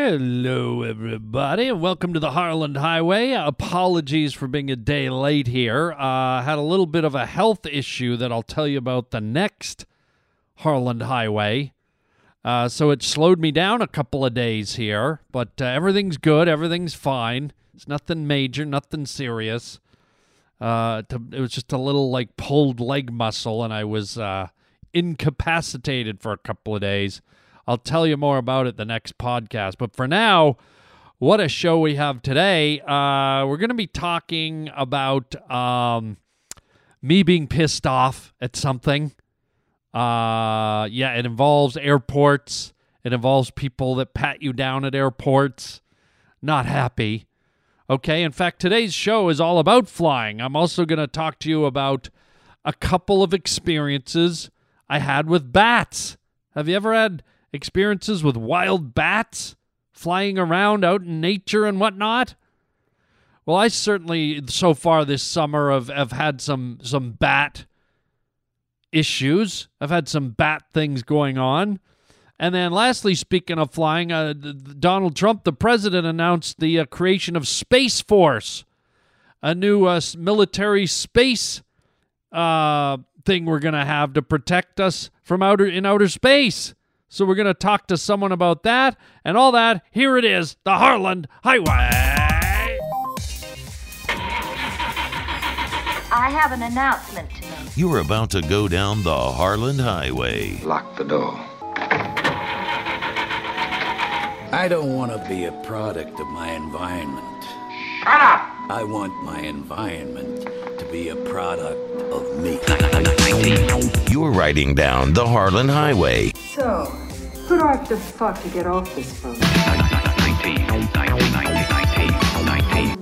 Hello, everybody, and welcome to the Harland Highway. Apologies for being a day late here. Uh, had a little bit of a health issue that I'll tell you about the next Harland Highway. Uh, so it slowed me down a couple of days here, but uh, everything's good. Everything's fine. It's nothing major, nothing serious. Uh, to, it was just a little like pulled leg muscle, and I was uh, incapacitated for a couple of days. I'll tell you more about it the next podcast. But for now, what a show we have today. Uh, we're going to be talking about um, me being pissed off at something. Uh, yeah, it involves airports. It involves people that pat you down at airports. Not happy. Okay, in fact, today's show is all about flying. I'm also going to talk to you about a couple of experiences I had with bats. Have you ever had experiences with wild bats flying around out in nature and whatnot? Well, I certainly so far this summer have, have had some some bat issues. I've had some bat things going on. And then, lastly, speaking of flying, uh, Donald Trump, the president, announced the uh, creation of Space Force, a new uh, military space uh, thing we're going to have to protect us from outer in outer space. So we're going to talk to someone about that and all that. Here it is, the Harland Highway. I have an announcement to make. You're about to go down the Harland Highway. Lock the door. I don't want to be a product of my environment. Shut up! I want my environment to be a product of me. You're riding down the Harland Highway. So, who do I have to fuck to get off this boat? I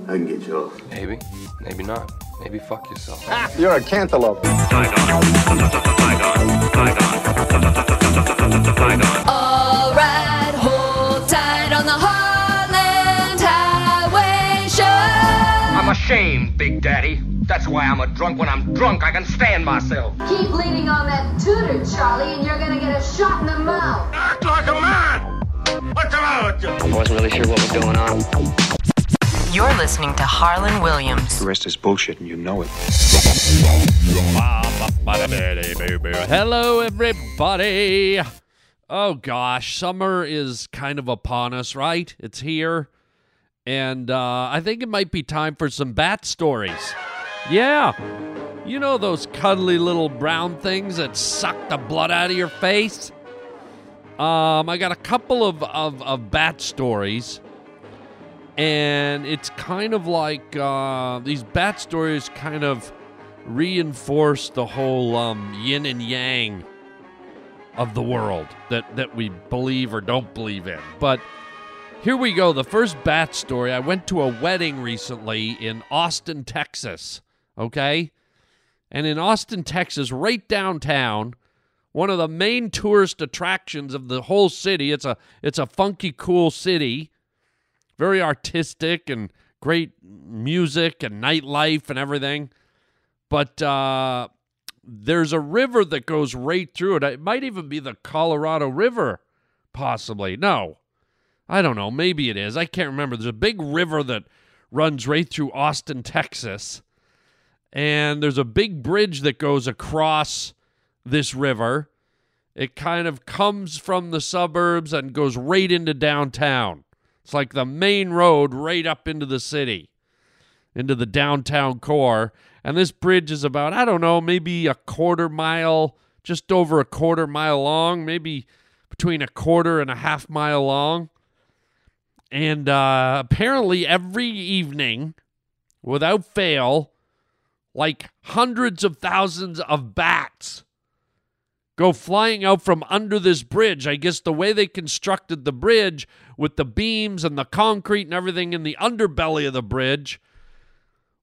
can get you off. Maybe, maybe not. Maybe fuck yourself. You're a cantaloupe. All right, I'm Big Daddy. That's why I'm a drunk. When I'm drunk, I can stand myself. Keep leaning on that tutor, Charlie, and you're gonna get a shot in the mouth. Act like a man! What's the matter with you? I wasn't really sure what was going on. You're listening to Harland Williams. The rest is bullshit and you know it. Hello, everybody. Oh gosh, summer is kind of upon us, right? It's here. And uh, I think it might be time for some bat stories. Yeah. You know those cuddly little brown things that suck the blood out of your face? Um, I got a couple of, of, of bat stories. And it's kind of like uh, these bat stories kind of reinforce the whole um, yin and yang of the world that, that we believe or don't believe in. But here we go. The first bat story. I went to a wedding recently in Austin, Texas. Okay? And in Austin, Texas, right downtown, one of the main tourist attractions of the whole city. It's a it's a funky cool city. Very artistic and great music and nightlife and everything. But uh there's a river that goes right through it. It might even be the Colorado River, possibly. No, I don't know. Maybe it is. I can't remember. There's a big river that runs right through Austin, Texas. And there's a big bridge that goes across this river. It kind of comes from the suburbs and goes right into downtown. It's like the main road right up into the city, into the downtown core. And this bridge is about, I don't know, maybe a quarter mile, just over a quarter mile long, maybe between a quarter and a half mile long. And uh, apparently, every evening, without fail, like hundreds of thousands of bats go flying out from under this bridge. I guess the way they constructed the bridge with the beams and the concrete and everything in the underbelly of the bridge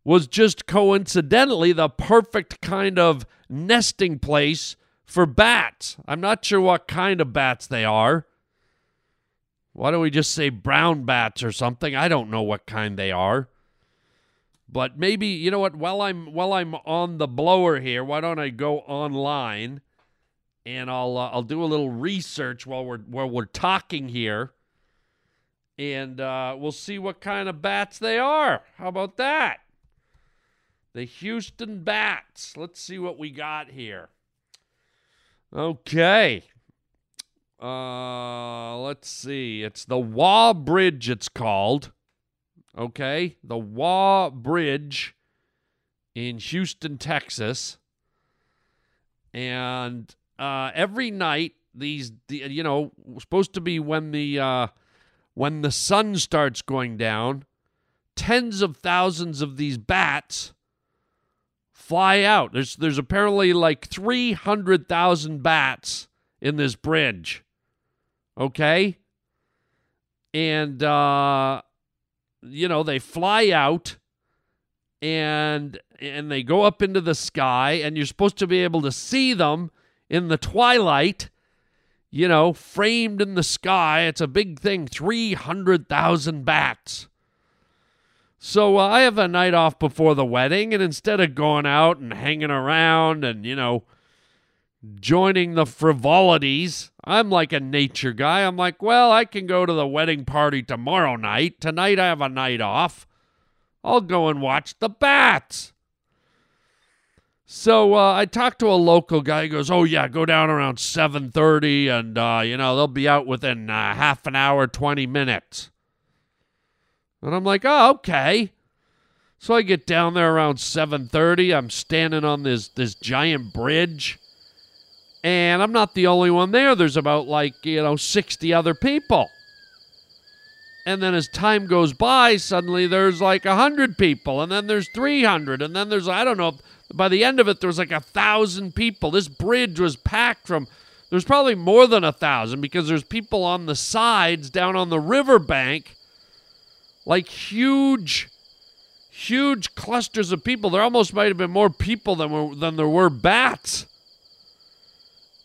was just coincidentally the perfect kind of nesting place for bats. I'm not sure what kind of bats they are. Why don't we just say brown bats or something? I don't know what kind they are. But maybe you know what? While I'm while I'm on the blower here, why don't I go online and I'll uh, I'll do a little research while we're while we're talking here, and uh, we'll see what kind of bats they are. How about that? The Houston Bats. Let's see what we got here. Okay. Uh, let's see. It's the Waugh Bridge, it's called. Okay. The Waugh Bridge in Houston, Texas. And uh, every night, these, the, you know, supposed to be when the uh, when the sun starts going down, tens of thousands of these bats fly out. There's there's apparently like 300,000 bats in this bridge. Okay? And uh you know, they fly out and and they go up into the sky and you're supposed to be able to see them in the twilight you know, framed in the sky. It's a big thing 300,000 bats. So uh, I have a night off before the wedding, and instead of going out and hanging around and, you know, joining the frivolities, I'm like a nature guy. I'm like, well, I can go to the wedding party tomorrow night. Tonight I have a night off. I'll go and watch the bats. So uh, I talked to a local guy. He goes, "Oh yeah, go down around 7:30, and uh, you know they'll be out within uh, half an hour, 20 minutes." And I'm like, "Oh, okay." So I get down there around 7:30. I'm standing on this this giant bridge, and I'm not the only one there. There's about like you know 60 other people. And then as time goes by, suddenly there's like 100 people, and then there's 300, and then there's, I don't know, by the end of it, there was like a thousand people. This bridge was packed from, there's probably more than a thousand because there's people on the sides down on the riverbank, like huge, huge clusters of people. There almost might have been more people than, were, than there were bats.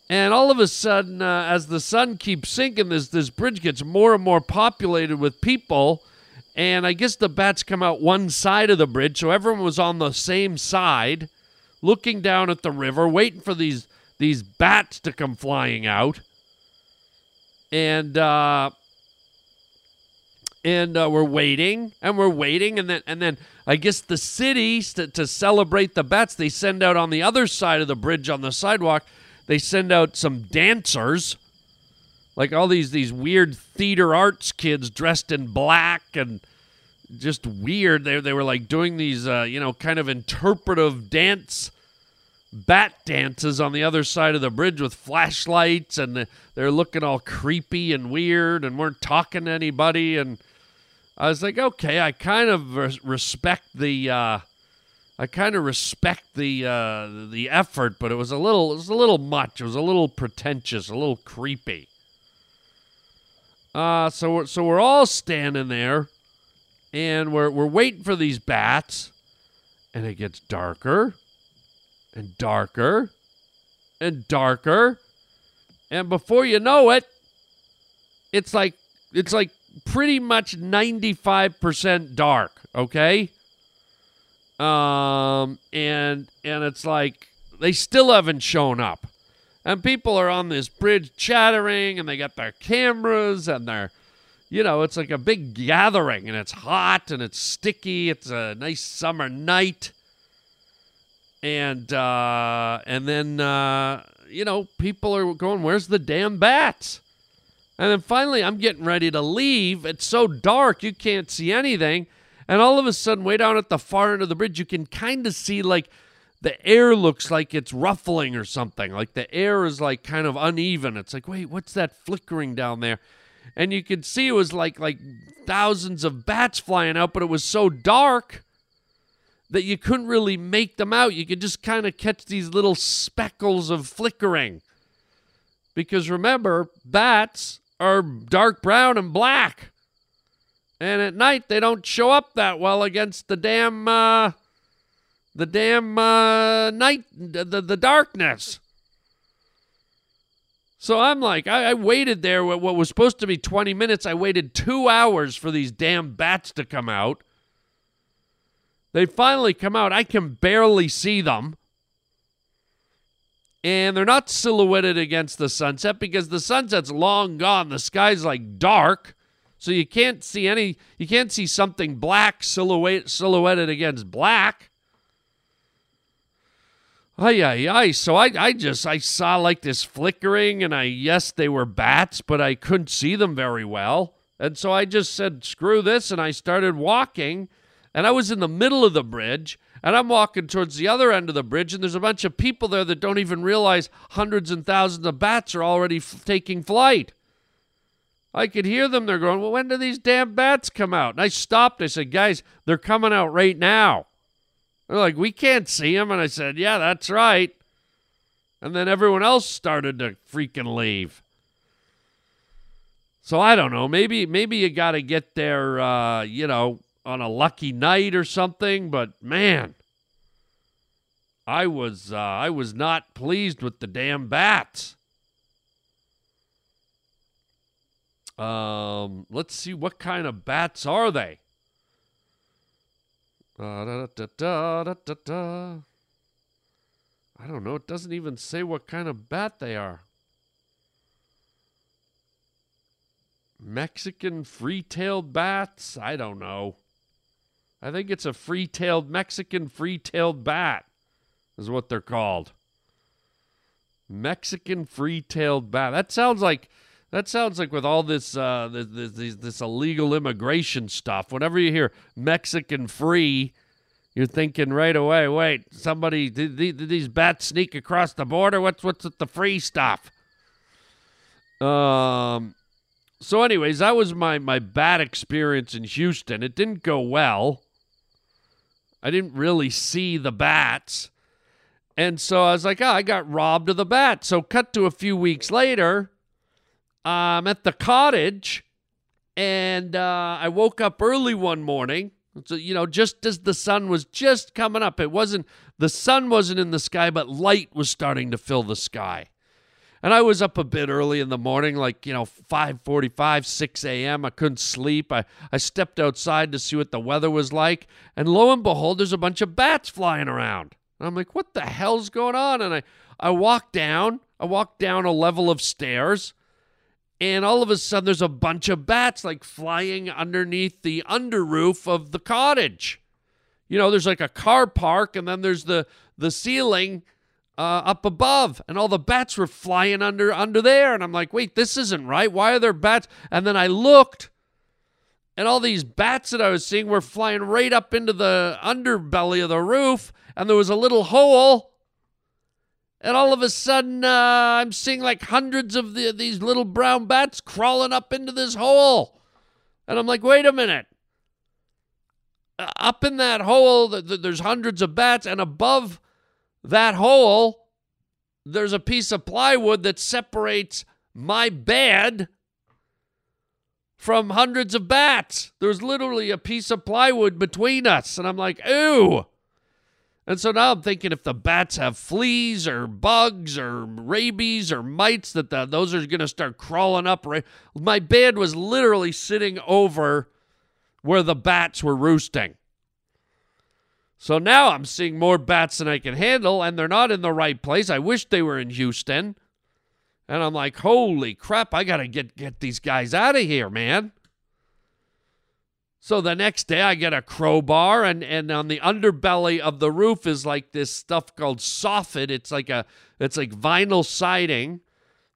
And all of a sudden, uh, as the sun keeps sinking, this this bridge gets more and more populated with people. And I guess the bats come out one side of the bridge, so everyone was on the same side, looking down at the river, waiting for these these bats to come flying out. And uh, and uh, we're waiting, and we're waiting, and then and then I guess the city to, to celebrate the bats, they send out on the other side of the bridge on the sidewalk they send out some dancers like all these these weird theater arts kids dressed in black and just weird. They, they were like doing these uh, you know kind of interpretive dance bat dances on the other side of the bridge with flashlights and they're looking all creepy and weird and weren't talking to anybody. And i was like okay i kind of res- respect the uh, I kind of respect the uh, the effort, but it was a little it was a little much. It was a little pretentious, a little creepy. Uh, so we're, so we're all standing there, and we're we're waiting for these bats, and it gets darker, and darker, and darker, and before you know it, it's like it's like pretty much ninety five percent dark. Okay um, and and it's like they still haven't shown up, and people are on this bridge chattering, and they got their cameras and they're, you know, it's like a big gathering, and it's hot and it's sticky. It's a nice summer night, and uh, and then uh, you know people are going, "Where's the damn bats?" And then finally, I'm getting ready to leave. It's so dark you can't see anything. And all of a sudden, way down at the far end of the bridge, you can kind of see like the air looks like it's ruffling or something. Like the air is like kind of uneven. It's like, wait, what's that flickering down there? And you could see it was like like thousands of bats flying out, but it was so dark that you couldn't really make them out. You could just kind of catch these little speckles of flickering. Because remember, bats are dark brown and black. And at night they don't show up that well against the damn uh, the damn uh, night the, the darkness. So I'm like, I, I waited there what was supposed to be 20 minutes. I waited two hours for these damn bats to come out. They finally come out. I can barely see them. And they're not silhouetted against the sunset because the sunset's long gone. The sky's like dark. So you can't see any you can't see something black silhouette silhouetted against black. Ay ay ay. So I, I just I saw like this flickering and I yes they were bats, but I couldn't see them very well. And so I just said, screw this, and I started walking. And I was in the middle of the bridge, and I'm walking towards the other end of the bridge, and there's a bunch of people there that don't even realize hundreds and thousands of bats are already f- taking flight. I could hear them. They're going, Well, when do these damn bats come out? And I stopped. I said, Guys, they're coming out right now. They're like, We can't see them. And I said, Yeah, that's right. And then everyone else started to freaking leave. So I don't know. Maybe maybe you got to get there, uh, you know, on a lucky night or something. But man, I was uh, I was not pleased with the damn bats. Um, let's see what kind of bats are they. Uh, da, da, da. I don't know. It doesn't even say what kind of bat they are. Mexican free-tailed bats? I don't know. I think it's a free-tailed Mexican free-tailed bat is what they're called. Mexican free-tailed bat. That sounds like that sounds like with all this uh, this, this, this illegal immigration stuff. Whenever you hear Mexican free, you're thinking right away. Wait, somebody did, did these bats sneak across the border? What's what's with the free stuff? Um. So, anyways, that was my my bad experience in Houston. It didn't go well. I didn't really see the bats. And so I was like, oh, I got robbed of the bat. So, cut to a few weeks later, I'm at the cottage and uh, I woke up early one morning. So, you know, just as the sun was just coming up, it wasn't, the sun wasn't in the sky, but light was starting to fill the sky. And I was up a bit early in the morning, like, you know, 5.45, 6 a.m. I couldn't sleep. I, I stepped outside to see what the weather was like. And lo and behold, there's a bunch of bats flying around. And I'm like, what the hell's going on? And I, I walked down. I walked down a level of stairs. And all of a sudden, there's a bunch of bats like flying underneath the under roof of the cottage. You know, there's like a car park, and then there's the the ceiling uh, up above, and all the bats were flying under under there. And I'm like, wait, this isn't right. Why are there bats? And then I looked, and all these bats that I was seeing were flying right up into the underbelly of the roof, and there was a little hole. And all of a sudden, uh, I'm seeing like hundreds of the, these little brown bats crawling up into this hole. And I'm like, wait a minute. Up in that hole, th- th- there's hundreds of bats, and above that hole, there's a piece of plywood that separates my bed from hundreds of bats. There's literally a piece of plywood between us. And I'm like, ooh. And so now I'm thinking if the bats have fleas or bugs or rabies or mites, that the, those are going to start crawling up. Right, my bed was literally sitting over where the bats were roosting. So now I'm seeing more bats than I can handle, and they're not in the right place. I wish they were in Houston. And I'm like, holy crap, I gotta get get these guys out of here, man. So the next day I get a crowbar and, and on the underbelly of the roof is like this stuff called soffit. It's like a it's like vinyl siding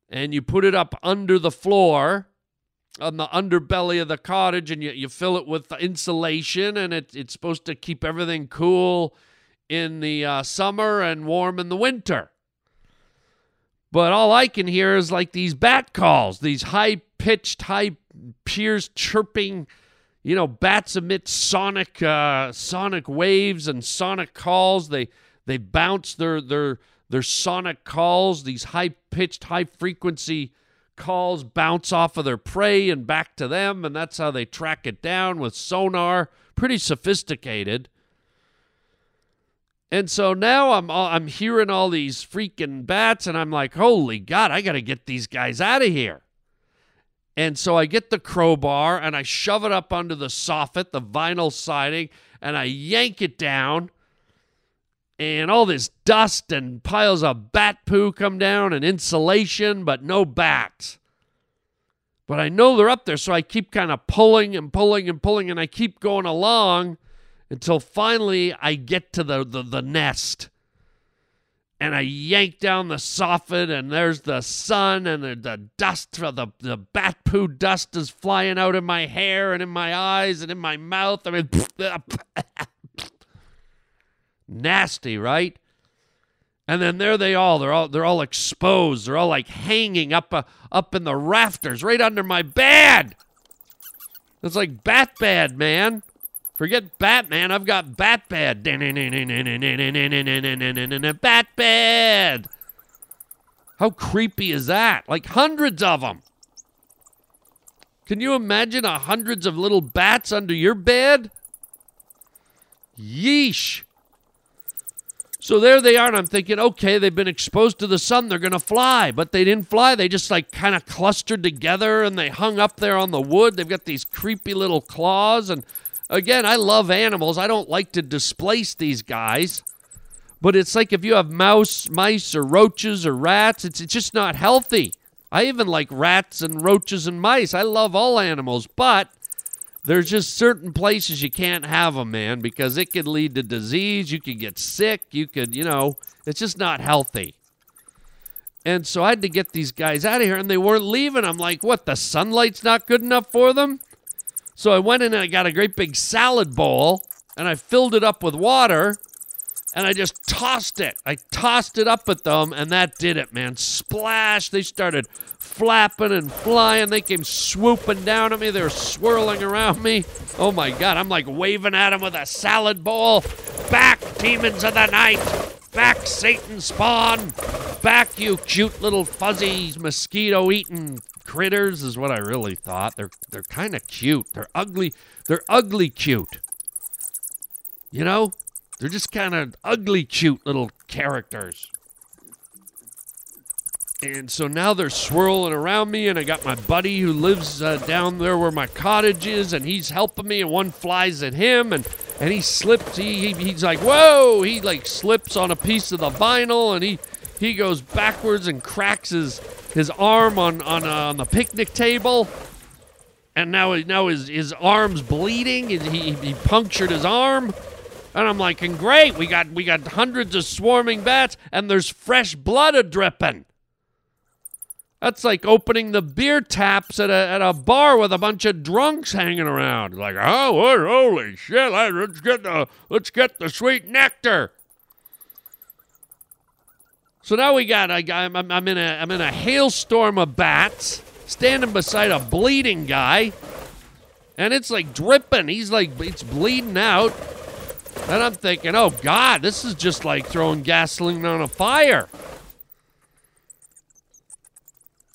and you put it up under the floor on the underbelly of the cottage and you, you fill it with insulation and it, it's supposed to keep everything cool in the uh, summer and warm in the winter. But all I can hear is like these bat calls, these high pitched, high pierced chirping you know, bats emit sonic uh, sonic waves and sonic calls. They they bounce their their their sonic calls. These high pitched, high frequency calls bounce off of their prey and back to them, and that's how they track it down with sonar. Pretty sophisticated. And so now I'm I'm hearing all these freaking bats, and I'm like, holy God, I got to get these guys out of here. And so I get the crowbar and I shove it up under the soffit, the vinyl siding, and I yank it down. And all this dust and piles of bat poo come down and insulation, but no bats. But I know they're up there, so I keep kind of pulling and pulling and pulling, and I keep going along until finally I get to the, the, the nest. And I yank down the soffit, and there's the sun, and the, the dust, the, the bat poo dust is flying out in my hair and in my eyes and in my mouth. I mean, nasty, right? And then there they all. They're all they're all exposed. They're all like hanging up uh, up in the rafters right under my bed. It's like bat bad, man. Forget Batman. I've got bat bad. Bat bad. How creepy is that? Like hundreds of them. Can you imagine a hundreds of little bats under your bed? Yeesh. So there they are, and I'm thinking, okay, they've been exposed to the sun, they're gonna fly, but they didn't fly. They just like kind of clustered together and they hung up there on the wood. They've got these creepy little claws, and again, I love animals. I don't like to displace these guys, but it's like if you have mouse, mice, or roaches or rats, it's, it's just not healthy. I even like rats and roaches and mice. I love all animals, but there's just certain places you can't have them, man, because it could lead to disease. You could get sick. You could, you know, it's just not healthy. And so I had to get these guys out of here, and they weren't leaving. I'm like, what? The sunlight's not good enough for them? So I went in and I got a great big salad bowl, and I filled it up with water, and I just tossed it. I tossed it up at them, and that did it, man. Splash! They started flapping and flying. They came swooping down at me. They were swirling around me. Oh my God, I'm like waving at them with a salad bowl. Back, demons of the night! Back, Satan spawn! Back, you cute little fuzzy mosquito eating critters, is what I really thought. They're they're kind of cute. They're ugly. They're ugly cute. You know? They're just kind of ugly cute little characters. And so now they're swirling around me, and I got my buddy who lives uh, down there where my cottage is, and he's helping me, and one flies at him, and, and he slips. He, he he's like, whoa! He like slips on a piece of the vinyl, and he he goes backwards and cracks his his arm on on uh, on the picnic table, and now now his his arm's bleeding, and he he punctured his arm. And I'm like, and great, we got we got hundreds of swarming bats, and there's fresh blood a dripping. That's like opening the beer taps at a, at a bar with a bunch of drunks hanging around. Like, oh, holy shit! Let's get the let's get the sweet nectar. So now we got I, I'm, I'm in a I'm in a hailstorm of bats, standing beside a bleeding guy, and it's like dripping. He's like it's bleeding out, and I'm thinking, oh God, this is just like throwing gasoline on a fire.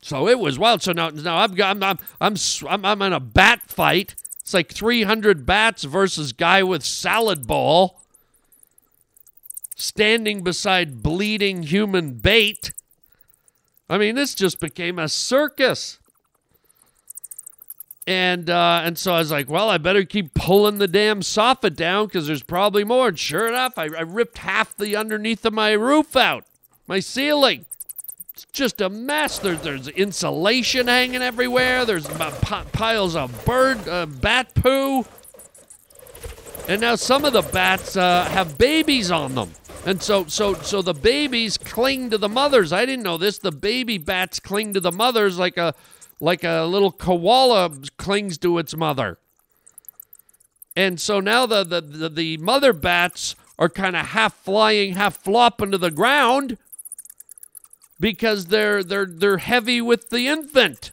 So it was wild. So now, now I've got, I'm, I'm, I'm, I'm, I'm in a bat fight. It's like 300 bats versus guy with salad bowl standing beside bleeding human bait. I mean, this just became a circus. And uh, and so I was like, well, I better keep pulling the damn soffit down because there's probably more. And sure enough, I, I ripped half the underneath of my roof out, my ceiling it's just a mess. There's there's insulation hanging everywhere. There's piles of bird uh, bat poo, and now some of the bats uh, have babies on them, and so so so the babies cling to the mothers. I didn't know this. The baby bats cling to the mothers like a like a little koala clings to its mother. And so now the the the, the mother bats are kind of half flying, half flopping to the ground because they're they're they're heavy with the infant.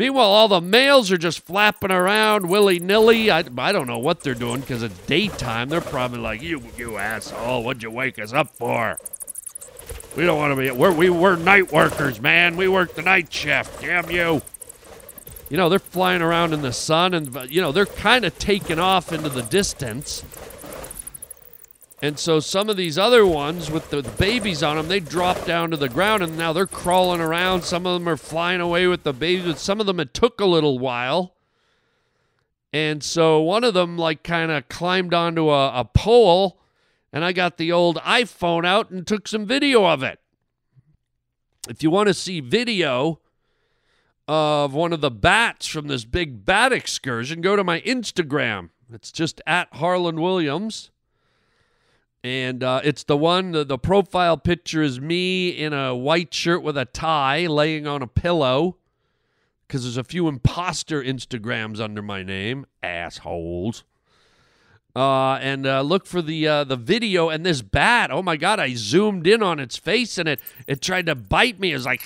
Meanwhile, all the males are just flapping around willy nilly. I, I don't know what they're doing because it's daytime. They're probably like, "You you asshole! What'd you wake us up for? We don't want to be. We're we we're night workers, man. We work the night shift. Damn you!" You know, they're flying around in the sun, and you know they're kind of taking off into the distance. And so some of these other ones with the babies on them, they drop down to the ground and now they're crawling around. Some of them are flying away with the babies. But some of them it took a little while. And so one of them like kind of climbed onto a, a pole and I got the old iPhone out and took some video of it. If you want to see video of one of the bats from this big bat excursion, go to my Instagram. It's just at Harland Williams. And uh, it's the one, the, the profile picture is me in a white shirt with a tie laying on a pillow because there's a few imposter Instagrams under my name, assholes. Uh, and uh, look for the uh, the video and this bat. Oh my god! I zoomed in on its face and it it tried to bite me. It was like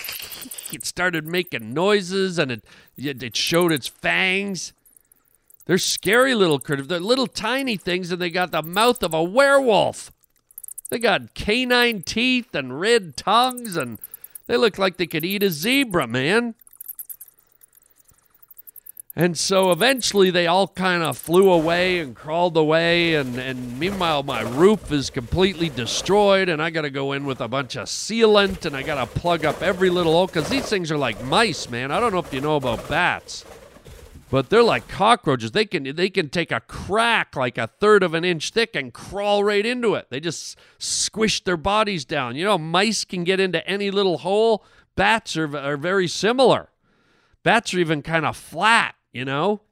it started making noises and it it showed its fangs. They're scary little critters. They're little tiny things and they got the mouth of a werewolf. They got canine teeth and red tongues and they look like they could eat a zebra, man. And so eventually they all kind of flew away and crawled away. And, and meanwhile, my roof is completely destroyed. And I got to go in with a bunch of sealant and I got to plug up every little hole because these things are like mice, man. I don't know if you know about bats, but they're like cockroaches. They can, they can take a crack like a third of an inch thick and crawl right into it. They just squish their bodies down. You know, mice can get into any little hole. Bats are, are very similar. Bats are even kind of flat you know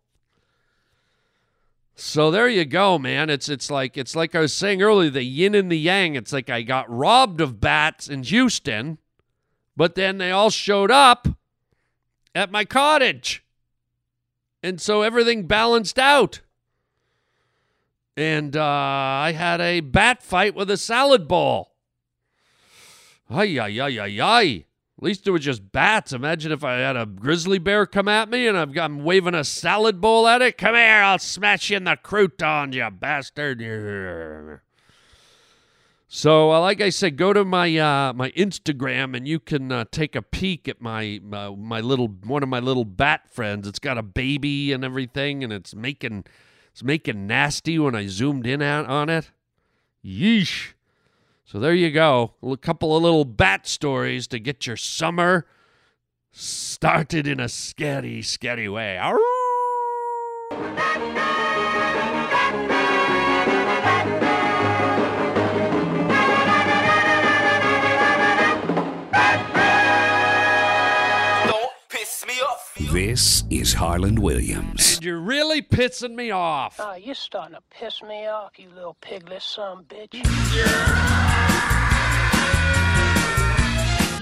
so there you go man it's it's like it's like i was saying earlier the yin and the yang it's like i got robbed of bats in houston but then they all showed up at my cottage and so everything balanced out and uh, i had a bat fight with a salad bowl ay ay ay ay ay at least it was just bats. Imagine if I had a grizzly bear come at me and I've got I'm waving a salad bowl at it. Come here, I'll smash you in the croutons, you bastard. So, uh, like I said, go to my uh, my Instagram and you can uh, take a peek at my uh, my little one of my little bat friends. It's got a baby and everything, and it's making it's making nasty when I zoomed in on it. Yeesh. So there you go. A couple of little bat stories to get your summer started in a scary, scary way. This is Harland Williams. And you're really pissing me off. Oh, you're starting to piss me off, you little piglet son bitch.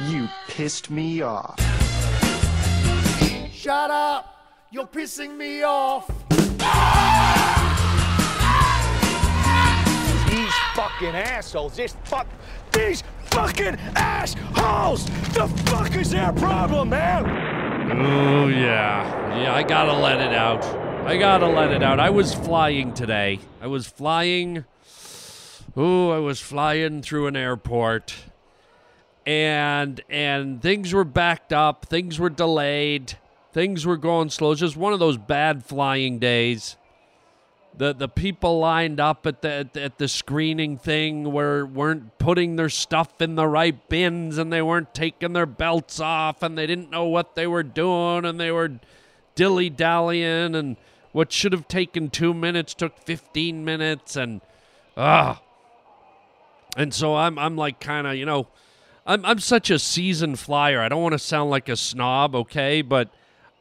You pissed me off. Shut up! You're pissing me off! These fucking assholes, this fuck, these fucking assholes! The fuck is their problem, man? Oh, yeah. Yeah, I gotta let it out. I gotta let it out. I was flying today. I was flying. Oh, I was flying through an airport. And and things were backed up, things were delayed, things were going slow. It's just one of those bad flying days the the people lined up at the at, at the screening thing were weren't putting their stuff in the right bins and they weren't taking their belts off and they didn't know what they were doing and they were dilly dallying and what should have taken two minutes took fifteen minutes and ah. And so I'm I'm like kind of you know I'm I'm such a seasoned flyer. I don't want to sound like a snob okay but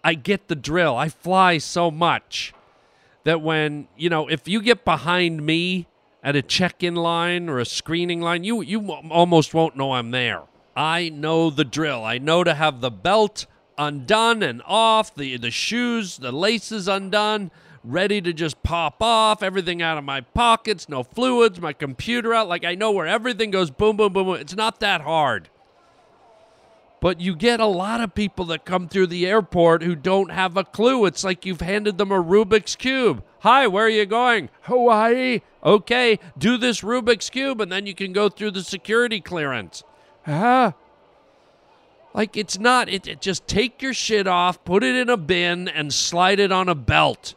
I get the drill. I fly so much that when you know if you get behind me at a check-in line or a screening line, you you almost won't know I'm there. I know the drill. I know to have the belt undone and off, the the shoes, the laces undone, ready to just pop off, everything out of my pockets, no fluids, my computer out. Like I know where everything goes boom boom boom. boom. It's not that hard. But you get a lot of people that come through the airport who don't have a clue. It's like you've handed them a Rubik's Cube. Hi, where are you going? Hawaii. Okay, do this Rubik's Cube and then you can go through the security clearance. Huh? Like it's not, it, it just take your shit off, put it in a bin, and slide it on a belt.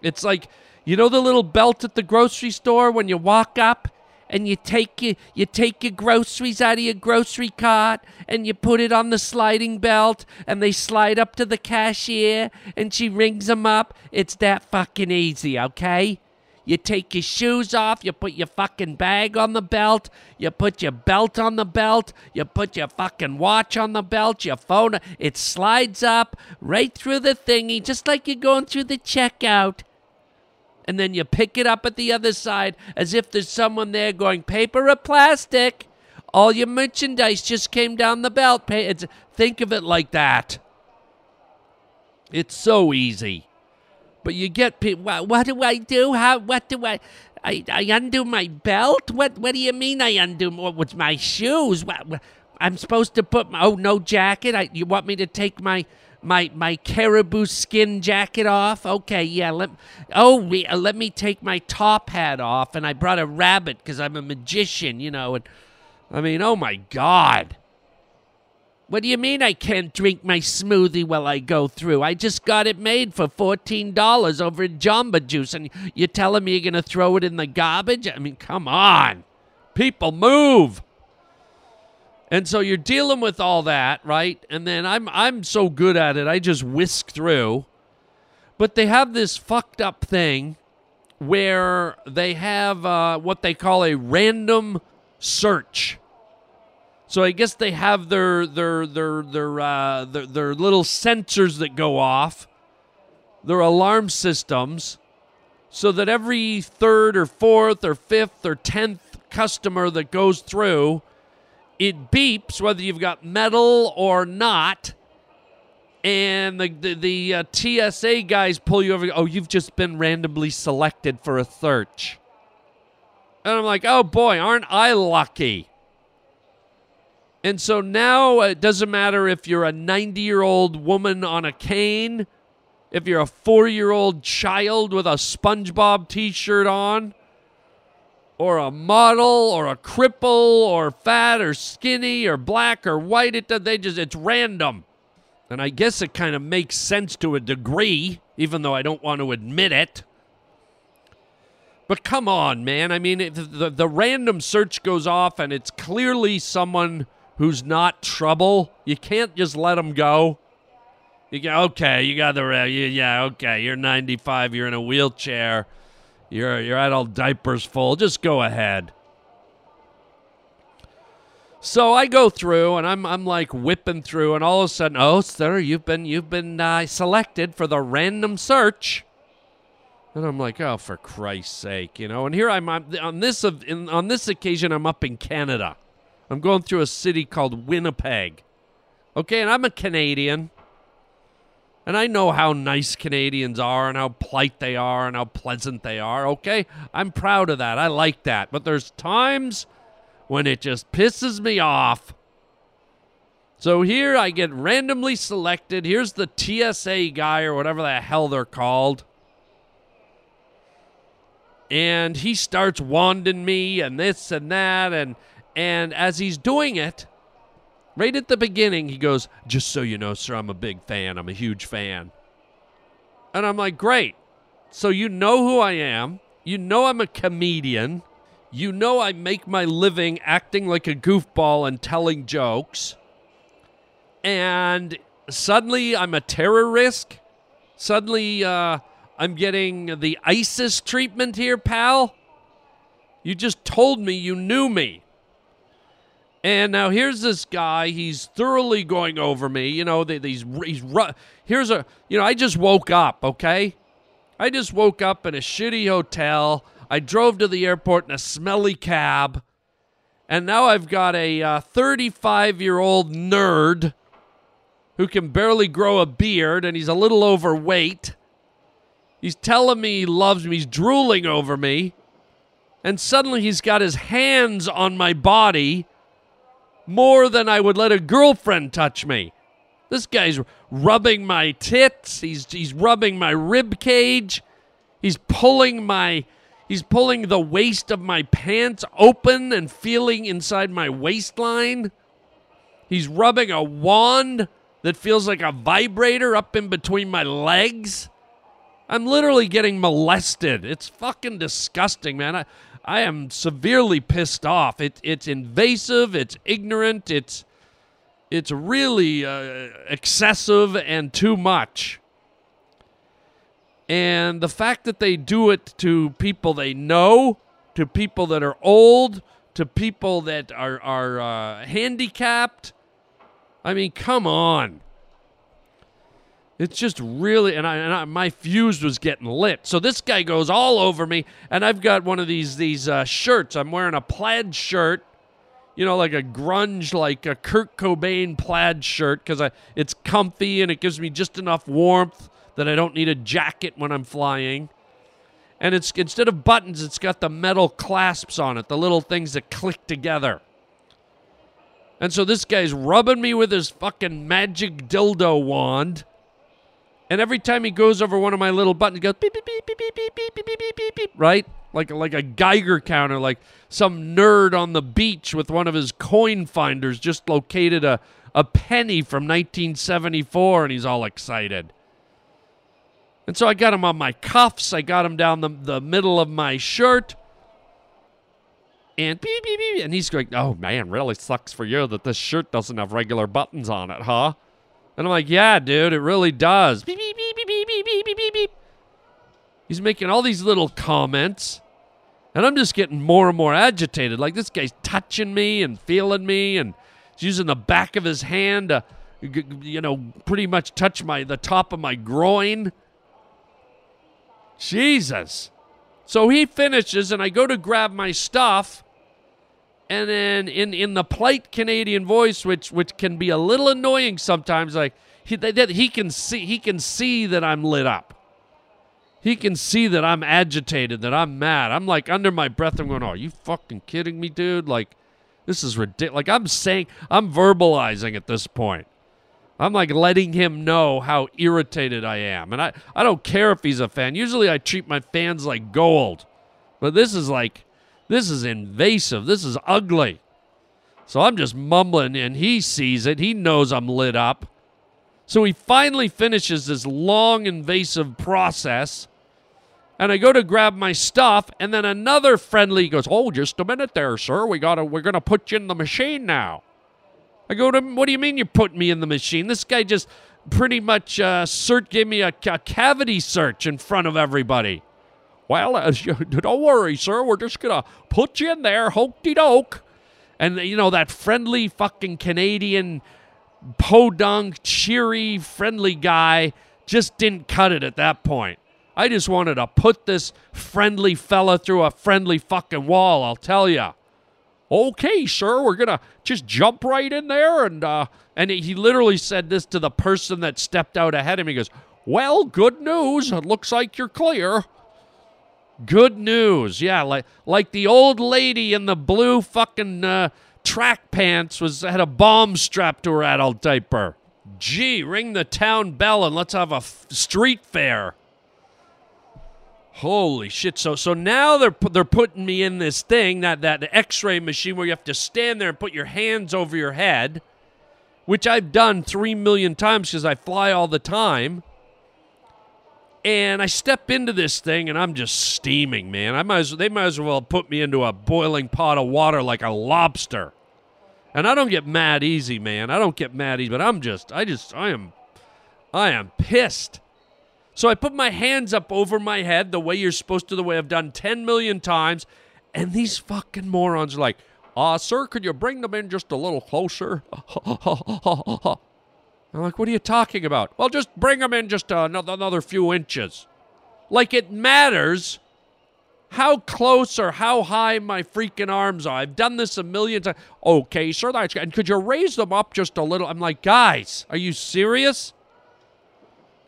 It's like, you know the little belt at the grocery store when you walk up and you take your you take your groceries out of your grocery cart and you put it on the sliding belt and they slide up to the cashier and she rings them up. It's that fucking easy, okay? You take your shoes off, you put your fucking bag on the belt, you put your belt on the belt, you put your fucking watch on the belt, your phone, it slides up right through the thingy, just like you're going through the checkout. And then you pick it up at the other side as if there's someone there going, paper or plastic? All your merchandise just came down the belt. It's, think of it like that. It's so easy. But you get people. What, what do I do? How? What do I? I, I undo my belt? What? What do you mean I undo? What with my shoes? What, what- I'm supposed to put my. Oh no jacket. I, you want me to take my my my caribou skin jacket off? Okay, yeah. Let oh we, uh, let me take my top hat off. And I brought a rabbit because I'm a magician, you know. And I mean, oh my god. What do you mean I can't drink my smoothie while I go through? I just got it made for $14 over at Jamba Juice, and you're telling me you're going to throw it in the garbage? I mean, come on. People move. And so you're dealing with all that, right? And then I'm I'm so good at it, I just whisk through. But they have this fucked up thing where they have uh, what they call a random search. So I guess they have their their their their uh, their, their little sensors that go off, their alarm systems, so that every third or fourth or fifth or tenth customer that goes through, it beeps whether you've got metal or not. And the the, the uh, TSA guys pull you over. Oh, you've just been randomly selected for a search. And I'm like, oh boy, aren't I lucky? And so now it doesn't matter if you're a 90 year old woman on a cane, if you're a four year old child with a SpongeBob t shirt on, or a model, or a cripple, or fat, or skinny, or black, or white. It, they just, it's random. And I guess it kind of makes sense to a degree, even though I don't want to admit it. But come on, man. I mean, the, the random search goes off and it's clearly someone who's not trouble. You can't just let them go. You go, okay, you got the, uh, you, yeah, okay, you're 95, you're in a wheelchair, you're, you're at all diapers full. Just go ahead. So I go through and I'm I'm like whipping through and all of a sudden, oh sir, you've been you've been uh, selected for the random search. And I'm like, oh, for Christ's sake, you know. And here I'm, I'm on this in, on this occasion, I'm up in Canada. I'm going through a city called Winnipeg. Okay, and I'm a Canadian. And I know how nice Canadians are and how polite they are and how pleasant they are. Okay, I'm proud of that. I like that. But there's times when it just pisses me off. So here I get randomly selected. Here's the TSA guy or whatever the hell they're called. And he starts wanding me and this and that and and as he's doing it, right at the beginning, he goes, "Just so you know, sir, I'm a big fan. I'm a huge fan." And I'm like, "Great. So you know who I am. You know I'm a comedian. You know I make my living acting like a goofball and telling jokes. And suddenly I'm a terror risk. Suddenly uh, I'm getting the ISIS treatment here, pal. You just told me you knew me. And now here's this guy. He's thoroughly going over me. You know, these he's here's a you know I just woke up. Okay, I just woke up in a shitty hotel. I drove to the airport in a smelly cab, and now I've got a uh, 35 year old nerd who can barely grow a beard, and he's a little overweight. He's telling me he loves me. He's drooling over me, and suddenly he's got his hands on my body more than I would let a girlfriend touch me. This guy's rubbing my tits. He's he's rubbing my rib cage. He's pulling my he's pulling the waist of my pants open and feeling inside my waistline. He's rubbing a wand that feels like a vibrator up in between my legs. I'm literally getting molested. It's fucking disgusting, man. I I am severely pissed off. It, it's invasive. It's ignorant. It's it's really uh, excessive and too much. And the fact that they do it to people they know, to people that are old, to people that are, are uh, handicapped, I mean, come on. It's just really, and I, and I, my fuse was getting lit. So this guy goes all over me, and I've got one of these these uh, shirts. I'm wearing a plaid shirt, you know, like a grunge, like a Kurt Cobain plaid shirt, because it's comfy and it gives me just enough warmth that I don't need a jacket when I'm flying. And it's instead of buttons, it's got the metal clasps on it, the little things that click together. And so this guy's rubbing me with his fucking magic dildo wand. And every time he goes over one of my little buttons, he goes beep beep beep beep beep beep beep beep beep beep beep, right? Like like a Geiger counter, like some nerd on the beach with one of his coin finders just located a, a penny from 1974, and he's all excited. And so I got him on my cuffs. I got him down the, the middle of my shirt. And beep, beep, beep. And he's going, oh, man, really sucks for you that this shirt doesn't have regular buttons on it, huh? And I'm like, yeah, dude, it really does. Beep, beep, beep, beep, beep, beep, beep, beep, beep, beep. He's making all these little comments. And I'm just getting more and more agitated. Like this guy's touching me and feeling me and he's using the back of his hand to, you know, pretty much touch my the top of my groin. Jesus. So he finishes, and I go to grab my stuff, and then in, in the polite Canadian voice, which which can be a little annoying sometimes, like he that he can see he can see that I'm lit up. He can see that I'm agitated, that I'm mad. I'm like under my breath. I'm going, "Oh, are you fucking kidding me, dude? Like, this is ridiculous." Like I'm saying, I'm verbalizing at this point. I'm like letting him know how irritated I am. And I, I don't care if he's a fan. Usually I treat my fans like gold. But this is like, this is invasive. This is ugly. So I'm just mumbling and he sees it. He knows I'm lit up. So he finally finishes this long, invasive process. And I go to grab my stuff, and then another friendly goes, Oh, just a minute there, sir. We gotta we're gonna put you in the machine now. I go to what do you mean you put me in the machine? This guy just pretty much uh, cert, gave me a, a, cavity search in front of everybody. Well, don't worry, sir. We're just going to put you in there, hokey doke. And, you know, that friendly fucking Canadian podunk, cheery, friendly guy just didn't cut it at that point. I just wanted to put this friendly fella through a friendly fucking wall, I'll tell you okay, sir, we're gonna just jump right in there, and uh, and he literally said this to the person that stepped out ahead of him. He goes, "Well, good news. It looks like you're clear." Good news, yeah, like like the old lady in the blue fucking uh, track pants was had a bomb strapped to her adult diaper. Gee, ring the town bell and let's have a f- street fair. Holy shit! So so now they're they're putting me in this thing that that X-ray machine where you have to stand there and put your hands over your head, which I've done three million times because I fly all the time. And I step into this thing and I'm just steaming, man. I might as, they might as well put me into a boiling pot of water like a lobster. And I don't get mad easy, man. I don't get mad easy, but I'm just I just I am I am pissed. So I put my hands up over my head the way you're supposed to, the way I've done 10 million times. And these fucking morons are like, uh, sir, could you bring them in just a little closer? I'm like, what are you talking about? Well, just bring them in just another, another few inches. Like it matters how close or how high my freaking arms are. I've done this a million times. Okay, sir, that's and could you raise them up just a little? I'm like, guys, are you serious?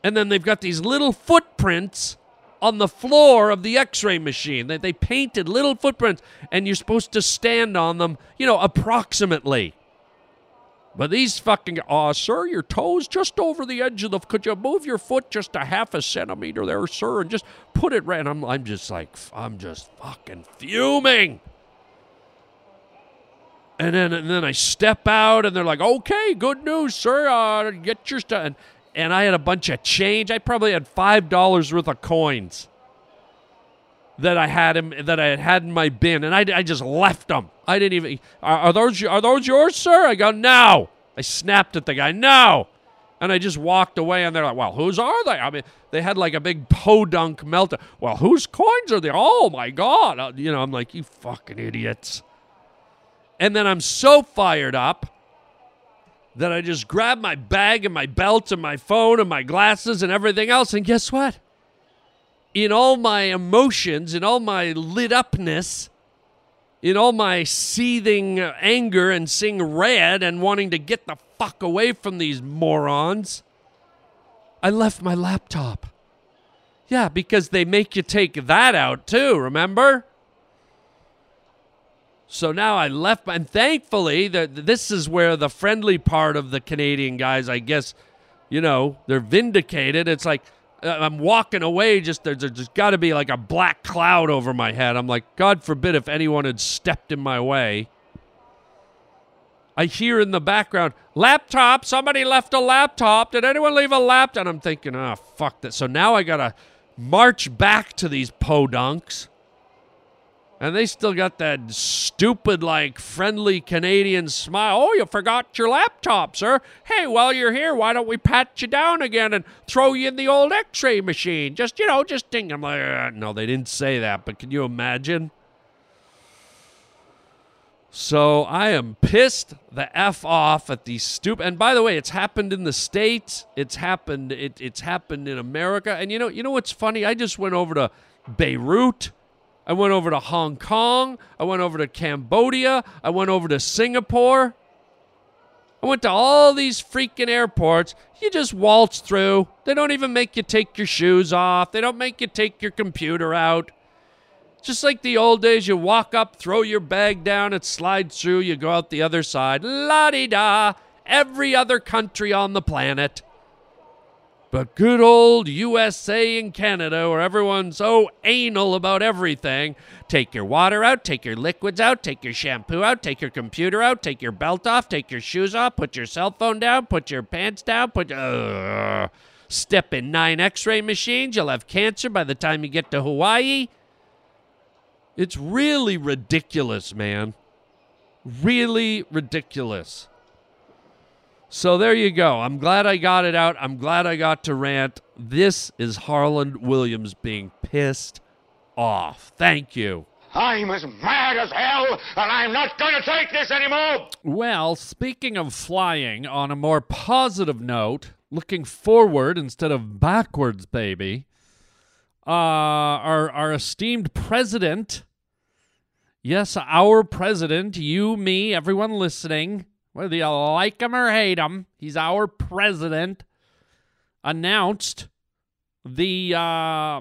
and then they've got these little footprints on the floor of the x-ray machine they, they painted little footprints and you're supposed to stand on them you know approximately but these fucking uh sir your toes just over the edge of the could you move your foot just a half a centimeter there sir and just put it right and i'm, I'm just like i'm just fucking fuming and then and then I step out, and they're like, "Okay, good news, sir. Uh, get your stuff." And and I had a bunch of change. I probably had five dollars worth of coins that I had him that I had had in my bin, and I, I just left them. I didn't even. Are, are those are those yours, sir? I go no. I snapped at the guy. No. And I just walked away, and they're like, "Well, whose are they?" I mean, they had like a big podunk meltdown. Well, whose coins are they? Oh my god! Uh, You know, I'm like, "You fucking idiots!" And then I'm so fired up that I just grab my bag and my belt and my phone and my glasses and everything else. And guess what? In all my emotions, in all my lit upness, in all my seething anger and seeing red and wanting to get the fuck away from these morons, I left my laptop. Yeah, because they make you take that out too, remember? So now I left, and thankfully, the, this is where the friendly part of the Canadian guys, I guess, you know, they're vindicated. It's like Uh, I'm walking away, just there's, there's got to be like a black cloud over my head. I'm like, God forbid if anyone had stepped in my way. I hear in the background, laptop, somebody left a laptop. Did anyone leave a laptop? And I'm thinking, oh, fuck that. So now I got to march back to these podunks. And they still got that stupid, like, friendly Canadian smile. Oh, you forgot your laptop, sir. Hey, while you're here, why don't we pat you down again and throw you in the old x ray machine? Just, you know, just ding. I'm like, uh, no, they didn't say that, but can you imagine? So I am pissed the f off at these stupid. And by the way, it's happened in the states. It's happened. It, it's happened in America. And you know, you know what's funny? I just went over to Beirut. I went over to Hong Kong. I went over to Cambodia. I went over to Singapore. I went to all these freaking airports. You just waltz through. They don't even make you take your shoes off. They don't make you take your computer out. Just like the old days, you walk up, throw your bag down, it slides through, you go out the other side. La di da. Every other country on the planet. But good old USA and Canada, where everyone's so anal about everything. Take your water out, take your liquids out, take your shampoo out, take your computer out, take your belt off, take your shoes off, put your cell phone down, put your pants down, put. Uh, step in nine x ray machines, you'll have cancer by the time you get to Hawaii. It's really ridiculous, man. Really ridiculous. So there you go. I'm glad I got it out. I'm glad I got to rant. This is Harland Williams being pissed off. Thank you. I'm as mad as hell, and I'm not going to take this anymore. Well, speaking of flying, on a more positive note, looking forward instead of backwards, baby, uh, our, our esteemed president, yes, our president, you, me, everyone listening, whether you like him or hate him, he's our president, announced the, uh,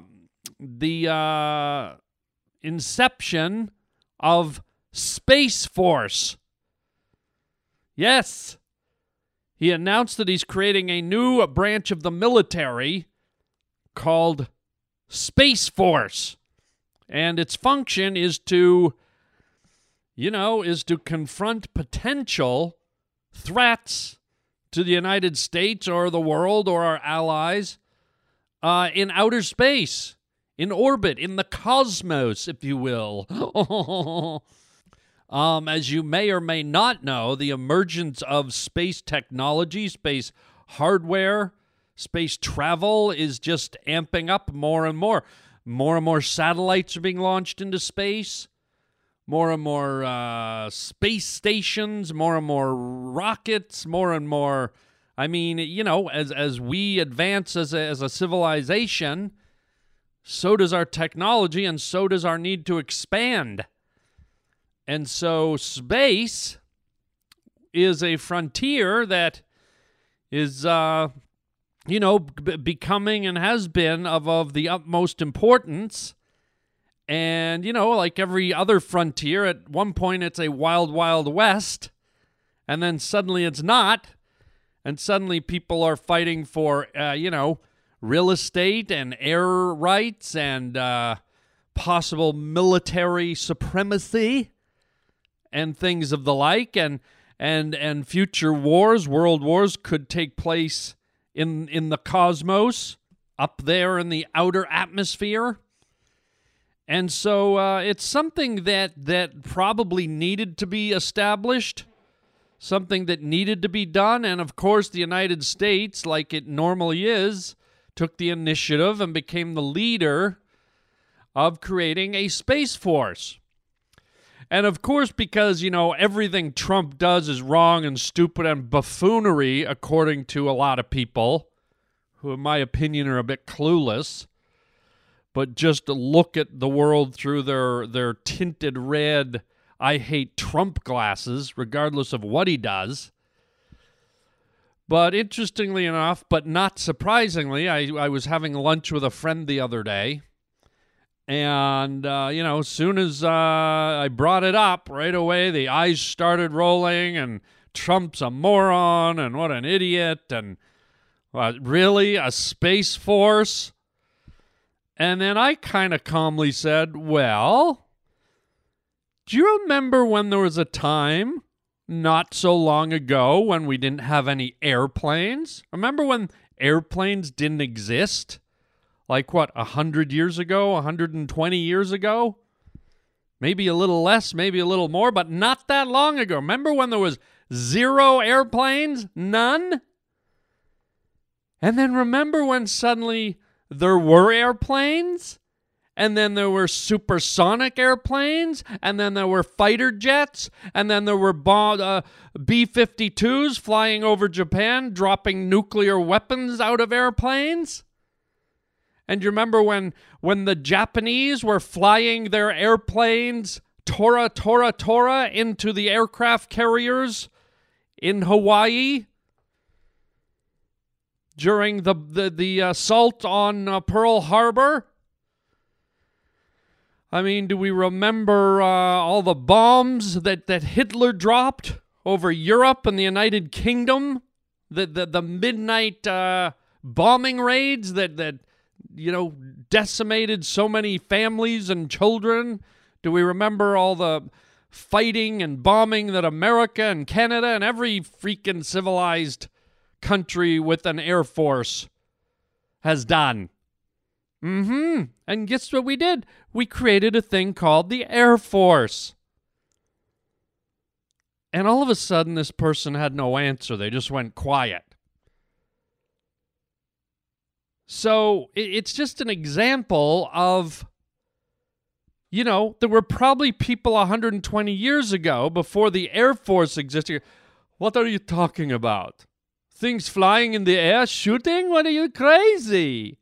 the, uh, inception of Space Force. Yes. He announced that he's creating a new branch of the military called Space Force. And its function is to, you know, is to confront potential threats to the United States or the world or our allies uh, in outer space in orbit, in the cosmos, if you will. um, as you may or may not know, the emergence of space technology, space hardware, space travel is just amping up more and more. More and more satellites are being launched into space. More and more uh, space stations, more and more rockets, more and more. I mean, you know, as as we advance as a, as a civilization, so does our technology and so does our need to expand. And so space is a frontier that is, uh, you know, b- becoming and has been of, of the utmost importance. And, you know, like every other frontier, at one point it's a wild, wild west, and then suddenly it's not. And suddenly people are fighting for, uh, you know, real estate and air rights and uh, possible military supremacy and things of the like and and and future wars world wars could take place in in the cosmos up there in the outer atmosphere and so uh, it's something that that probably needed to be established something that needed to be done. And of course, the United States, like it normally is, took the initiative and became the leader of creating a Space Force. And of course, because, you know, everything Trump does is wrong and stupid and buffoonery, according to a lot of people, who, in my opinion, are a bit clueless, but just look at the world through their, their tinted red, I hate Trump glasses, regardless of what he does. But interestingly enough, but not surprisingly, I, I was having lunch with a friend the other day and, uh, you know, as soon as uh, I brought it up, right away the eyes started rolling, and Trump's a moron, and what an idiot, and uh, really a space force. And then I kind of calmly said, Well, do you remember when there was a time not so long ago when we didn't have any airplanes? Remember when airplanes didn't exist? like what, 100 years ago, 120 years ago? Maybe a little less, maybe a little more, but not that long ago. Remember when there was zero airplanes? None? And then remember when suddenly there were airplanes? And then there were supersonic airplanes, and then there were fighter jets, and then there were uh, B 52s flying over Japan, dropping nuclear weapons out of airplanes. And you remember when when the Japanese were flying their airplanes Tora Tora Tora into the aircraft carriers in Hawaii during the the, the assault on uh, Pearl Harbor? I mean, do we remember uh, all the bombs that, that Hitler dropped over Europe and the United Kingdom? The the, the midnight uh, bombing raids that that you know, decimated so many families and children? Do we remember all the fighting and bombing that America and Canada and every freaking civilized country with an air force has done? Mm hmm. And guess what we did? We created a thing called the Air Force. And all of a sudden, this person had no answer. They just went quiet. So it's just an example of, you know, there were probably people 120 years ago before the Air Force existed. What are you talking about? Things flying in the air, shooting? What are you crazy?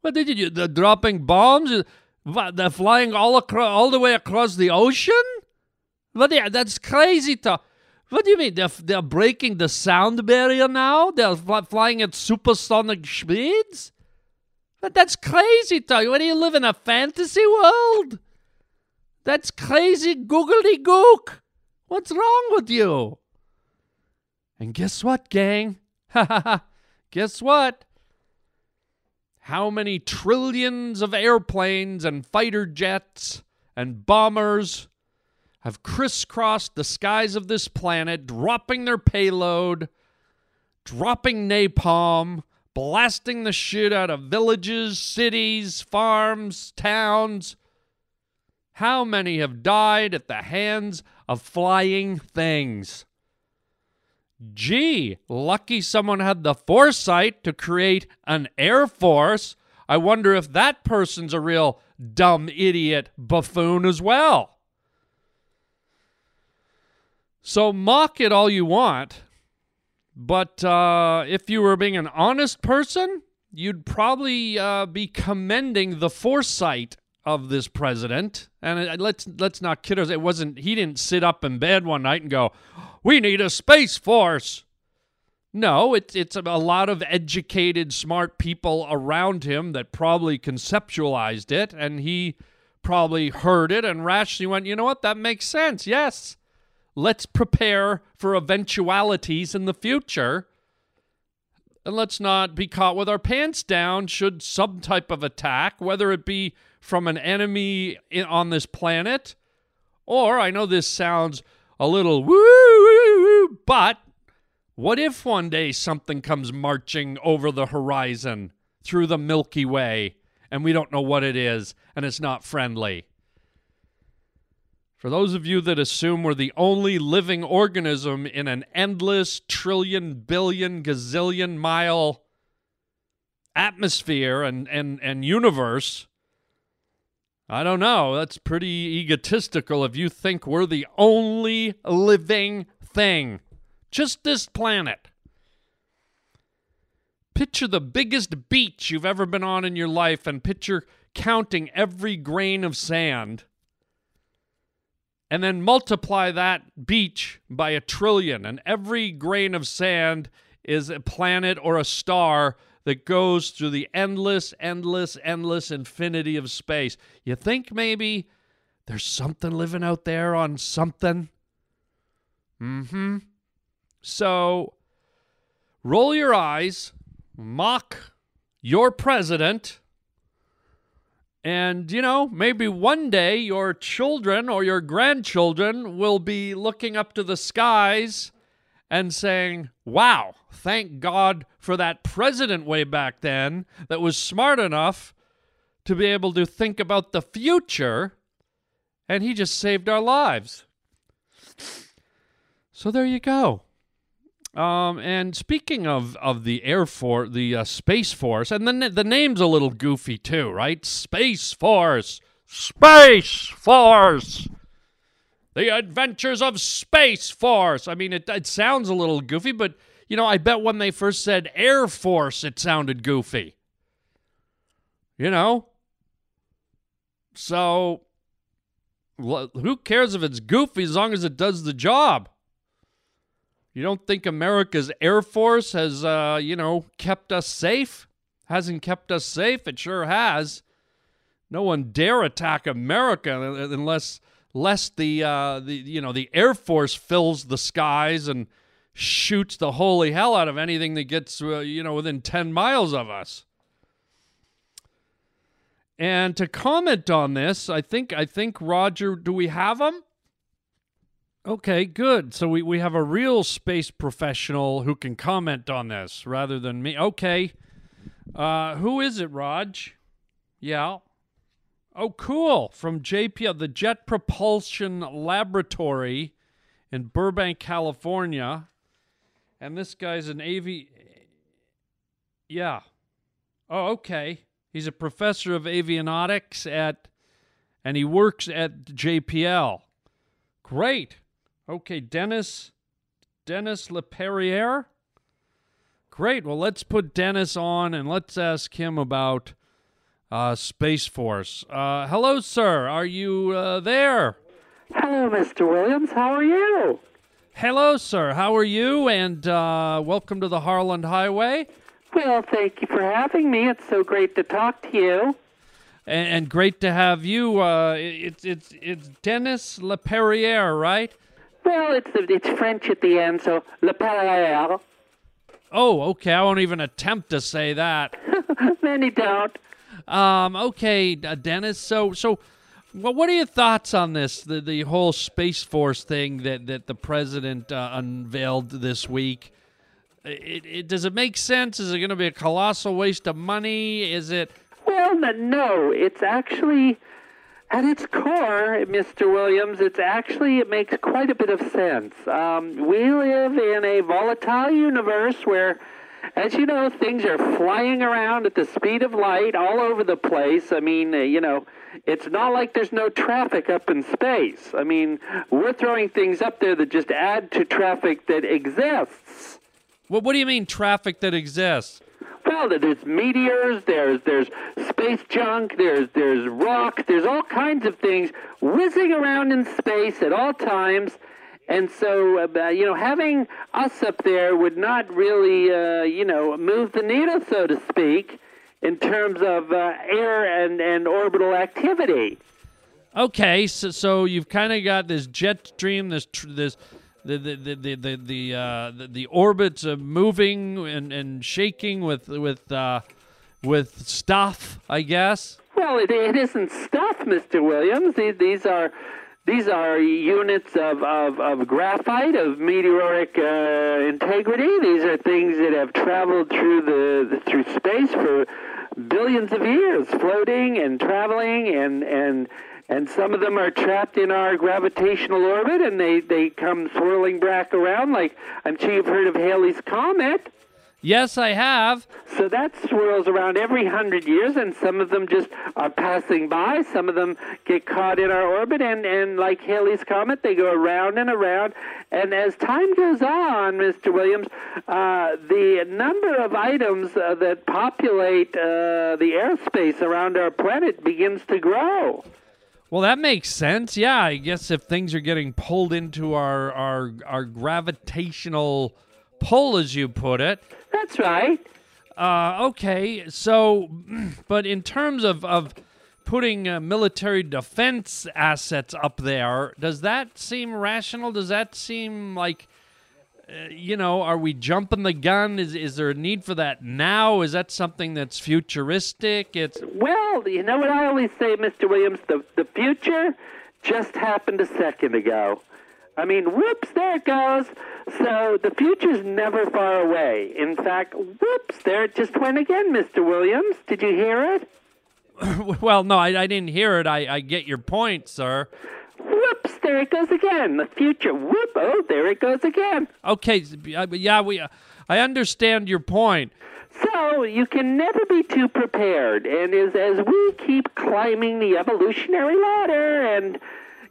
What did you? They're dropping bombs. They're flying all across, all the way across the ocean. What? That's crazy talk. What do you mean? They're, they're breaking the sound barrier now? They're fl- flying at supersonic speeds? But that's crazy, Tug. What do you live in a fantasy world? That's crazy googly gook. What's wrong with you? And guess what, gang? Ha ha ha. Guess what? How many trillions of airplanes and fighter jets and bombers have crisscrossed the skies of this planet, dropping their payload, dropping napalm, blasting the shit out of villages, cities, farms, towns. How many have died at the hands of flying things? Gee, lucky someone had the foresight to create an Air Force. I wonder if that person's a real dumb idiot buffoon as well. So mock it all you want, but uh, if you were being an honest person, you'd probably uh, be commending the foresight of this president. And let's let's not kid us. It wasn't. He didn't sit up in bed one night and go, "We need a space force." No, it's it's a lot of educated, smart people around him that probably conceptualized it, and he probably heard it and rationally went, "You know what? That makes sense. Yes, Let's prepare for eventualities in the future. And let's not be caught with our pants down should some type of attack, whether it be from an enemy on this planet, or I know this sounds a little woo, woo, woo, but what if one day something comes marching over the horizon through the Milky Way and we don't know what it is and it's not friendly? For those of you that assume we're the only living organism in an endless trillion, billion, gazillion mile atmosphere and, and, and universe, I don't know. That's pretty egotistical if you think we're the only living thing. Just this planet. Picture the biggest beach you've ever been on in your life and picture counting every grain of sand and then multiply that beach by a trillion, and every grain of sand is a planet or a star that goes through the endless, endless, endless infinity of space. You think maybe there's something living out there on something? Mm hmm. So roll your eyes, mock your president and, you know, maybe one day your children or your grandchildren will be looking up to the skies and saying, wow, thank God for that president way back then that was smart enough to be able to think about the future, and he just saved our lives. So there you go. Um, and speaking of, of the Air Force, the uh, Space Force, and the, the name's a little goofy too, right? Space Force. Space Force. The Adventures of Space Force. I mean, it, it sounds a little goofy, but, you know, I bet when they first said Air Force, it sounded goofy. You know? So, who cares if it's goofy as long as it does the job? You don't think America's Air Force has, uh, you know, kept us safe? Hasn't kept us safe? It sure has. No one dare attack America unless, lest the, uh, the, you know, the Air Force fills the skies and shoots the holy hell out of anything that gets, uh, you know, within 10 miles of us. And to comment on this, I think I think Roger, do we have him? Okay, good. So we, we have a real space professional who can comment on this rather than me. Okay. Uh, who is it, Raj? Yeah. Oh, cool. From JPL, the Jet Propulsion Laboratory in Burbank, California. And this guy's an AV. Yeah. Oh, okay. He's a professor of avionics at, and he works at JPL. Great. Okay, Dennis Dennis LePerriere. Great. Well, let's put Dennis on and let's ask him about uh, Space Force. Uh, hello, sir. Are you uh, there? Hello, Mr. Williams. How are you? Hello, sir. How are you? And uh, welcome to the Harland Highway. Well, thank you for having me. It's so great to talk to you. And, and great to have you. Uh, it's it's it's Dennis LePerriere, right? Well, it's it's French at the end, so Le Perrier. Oh, okay. I won't even attempt to say that. Many don't. Um, okay, uh, Dennis. So, so, well, what are your thoughts on this? The the whole space force thing that that the president uh, unveiled this week. It, it, does it make sense? Is it going to be a colossal waste of money? Is it? Well, no. It's actually at its core, Mr. Williams, it's actually it makes quite a bit of sense. Um, we live in a volatile universe where, as you know, things are flying around at the speed of light all over the place. I mean, uh, you know, it's not like there's no traffic up in space. I mean, we're throwing things up there that just add to traffic that exists. Well, what do you mean traffic that exists? Well, there's meteors, there's there's space junk, there's there's rocks, there's all kinds of things whizzing around in space at all times. And so, uh, you know, having us up there would not really, uh, you know, move the needle, so to speak, in terms of uh, air and, and orbital activity. Okay, so, so you've kind of got this jet stream, this tr- this the the the the the the, uh, the, the orbits moving and, and shaking with with uh, with stuff, I guess. Well, it, it isn't stuff, Mister Williams. These, these are these are units of, of, of graphite, of meteoric uh, integrity. These are things that have traveled through the, the through space for billions of years, floating and traveling, and and and some of them are trapped in our gravitational orbit, and they they come swirling back around. Like I'm sure you've heard of Halley's comet. Yes, I have. So that swirls around every hundred years, and some of them just are passing by. Some of them get caught in our orbit, and, and like Halley's Comet, they go around and around. And as time goes on, Mr. Williams, uh, the number of items uh, that populate uh, the airspace around our planet begins to grow. Well, that makes sense. Yeah, I guess if things are getting pulled into our our, our gravitational pull, as you put it. That's right. Uh, okay, so, but in terms of, of putting uh, military defense assets up there, does that seem rational? Does that seem like, uh, you know, are we jumping the gun? Is is there a need for that now? Is that something that's futuristic? It's well, you know what I always say, Mr. Williams. The the future just happened a second ago. I mean, whoops, there it goes. So the future's never far away. In fact, whoops, there it just went again, Mr. Williams. Did you hear it? well, no, I, I didn't hear it. I, I get your point, sir. Whoops, there it goes again. The future. Whoop, oh, there it goes again. Okay, uh, yeah, we. Uh, I understand your point. So you can never be too prepared, and as as we keep climbing the evolutionary ladder and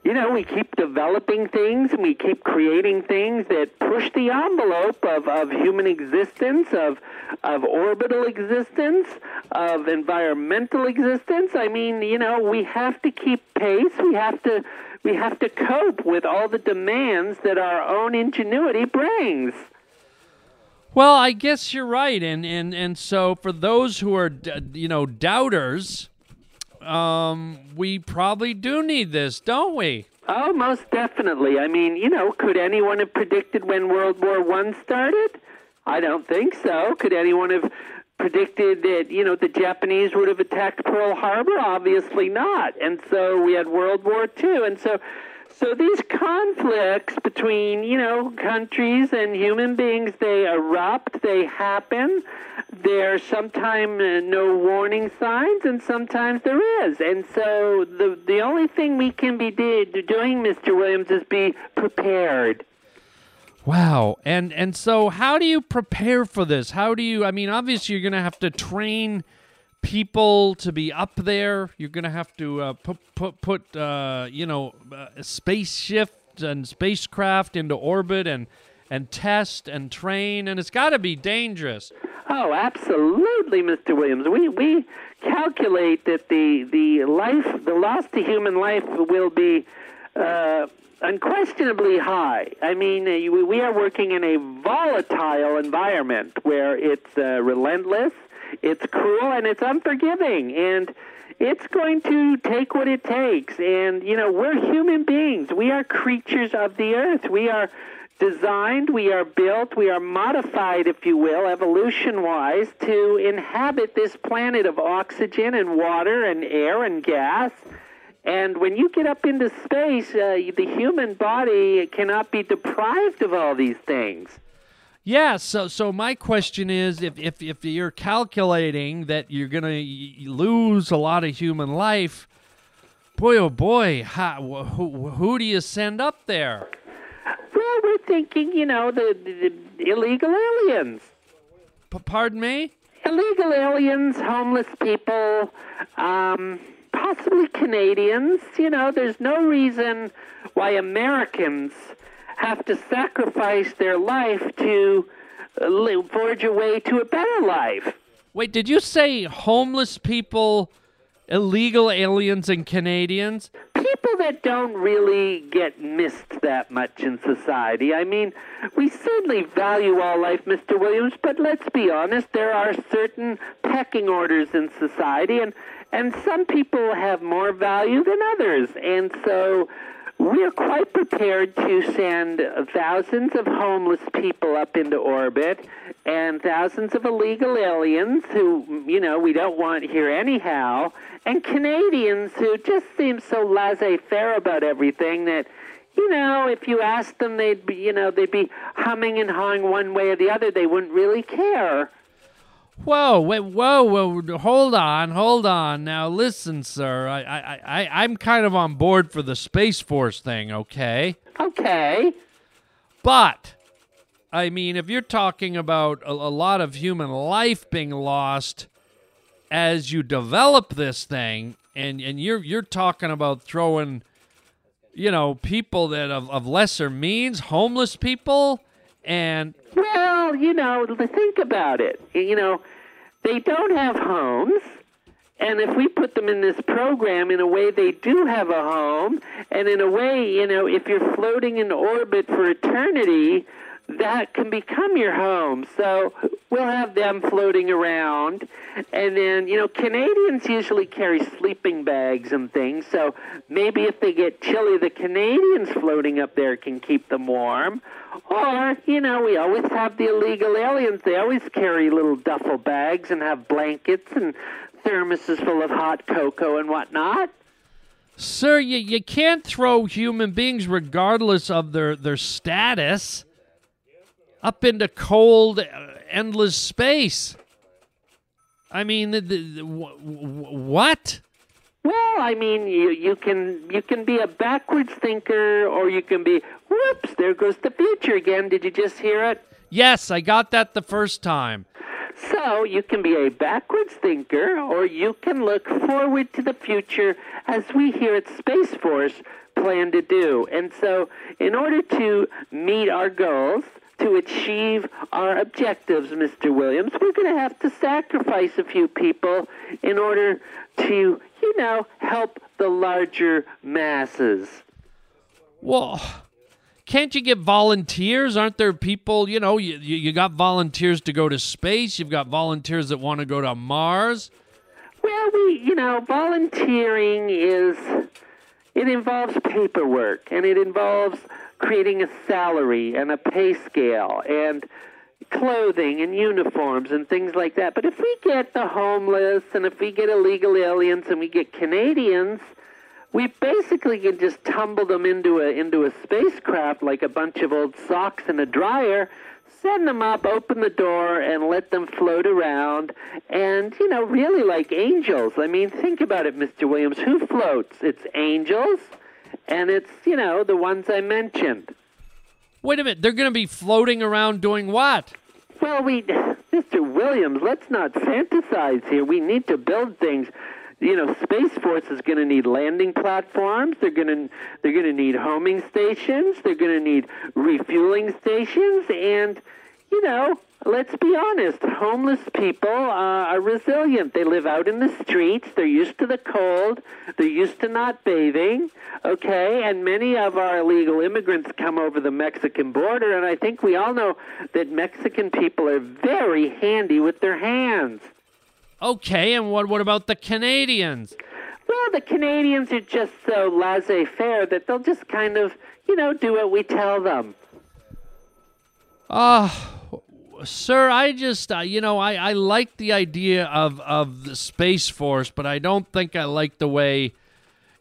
you know, we keep developing things and we keep creating things that push the envelope of, of human existence, of, of orbital existence, of environmental existence. I mean, you know, we have to keep pace. We have to, we have to cope with all the demands that our own ingenuity brings. Well, I guess you're right, and and and so for those who are, you know, doubters, um, we probably do need this, don't we? Oh, most definitely. I mean, you know, could anyone have predicted when World War One started? I don't think so. Could anyone have predicted that you know the Japanese would have attacked Pearl Harbor? Obviously not. And so we had World War Two, and so so these conflicts between, you know, countries and human beings, they erupt, they happen. There's sometimes uh, no warning signs, and sometimes there is. And so the the only thing we can be doing, Mr. Williams, is be prepared. Wow. And and so how do you prepare for this? How do you I mean obviously you're going to have to train people to be up there. You're going to have to uh, put put put uh, you know uh, spaceship and spacecraft into orbit and and test and train, and it's got to be dangerous. Oh, absolutely, Mr. Williams. We we calculate that the the life, the loss to human life, will be. Uh, unquestionably high. I mean, uh, we are working in a volatile environment where it's uh, relentless, it's cruel and it's unforgiving and it's going to take what it takes. And you know we're human beings. We are creatures of the earth. We are designed we are built we are modified if you will evolution wise to inhabit this planet of oxygen and water and air and gas. And when you get up into space uh, the human body cannot be deprived of all these things yeah, so so my question is if if if you're calculating that you're going to lose a lot of human life, boy oh boy, how, who who do you send up there? Well, we're thinking, you know, the, the, the illegal aliens. P- pardon me? Illegal aliens, homeless people, um, possibly Canadians. You know, there's no reason why Americans have to sacrifice their life to uh, forge a way to a better life. Wait, did you say homeless people, illegal aliens, and Canadians? People that don't really get missed that much in society. I mean, we certainly value all life, Mr. Williams, but let's be honest, there are certain pecking orders in society, and, and some people have more value than others. And so we are quite prepared to send thousands of homeless people up into orbit and thousands of illegal aliens who, you know, we don't want here anyhow, and Canadians who just seem so laissez-faire about everything that, you know, if you asked them, they'd be, you know, they'd be humming and hawing one way or the other. They wouldn't really care. Whoa, wait, whoa, whoa, hold on, hold on. Now, listen, sir, I, I, I, I'm kind of on board for the Space Force thing, okay? Okay. But, I mean, if you're talking about a, a lot of human life being lost as you develop this thing, and, and you're you're talking about throwing, you know, people that of, of lesser means, homeless people, and Well, you know, think about it. You know, they don't have homes. And if we put them in this program, in a way, they do have a home. And in a way, you know, if you're floating in orbit for eternity, that can become your home. So we'll have them floating around. And then, you know, Canadians usually carry sleeping bags and things. So maybe if they get chilly, the Canadians floating up there can keep them warm. Or, you know, we always have the illegal aliens. They always carry little duffel bags and have blankets and thermoses full of hot cocoa and whatnot. Sir, you, you can't throw human beings, regardless of their, their status, up into cold, uh, endless space. I mean, the, the, the, what? Well, I mean, you you can you can be a backwards thinker, or you can be whoops. There goes the future again. Did you just hear it? Yes, I got that the first time. So you can be a backwards thinker, or you can look forward to the future, as we here at Space Force plan to do. And so, in order to meet our goals, to achieve our objectives, Mr. Williams, we're going to have to sacrifice a few people in order to, you know, help the larger masses. Well, can't you get volunteers? Aren't there people, you know, you, you got volunteers to go to space, you've got volunteers that want to go to Mars? Well, we, you know, volunteering is, it involves paperwork and it involves creating a salary and a pay scale and clothing and uniforms and things like that. But if we get the homeless and if we get illegal aliens and we get Canadians, we basically can just tumble them into a into a spacecraft like a bunch of old socks in a dryer, send them up, open the door, and let them float around. And you know, really like angels. I mean, think about it, Mr. Williams. Who floats? It's angels, and it's you know the ones I mentioned. Wait a minute, they're going to be floating around doing what? Well, we, Mr. Williams, let's not fantasize here. We need to build things you know, Space Force is going to need landing platforms. They're going to they're going to need homing stations. They're going to need refueling stations, and you know, let's be honest, homeless people uh, are resilient. They live out in the streets. They're used to the cold. They're used to not bathing. Okay, and many of our illegal immigrants come over the Mexican border, and I think we all know that Mexican people are very handy with their hands. Okay, and what what about the Canadians? Well, the Canadians are just so laissez-faire that they'll just kind of, you know, do what we tell them. Ah, uh, sir, I just, uh, you know, I, I like the idea of, of the Space Force, but I don't think I like the way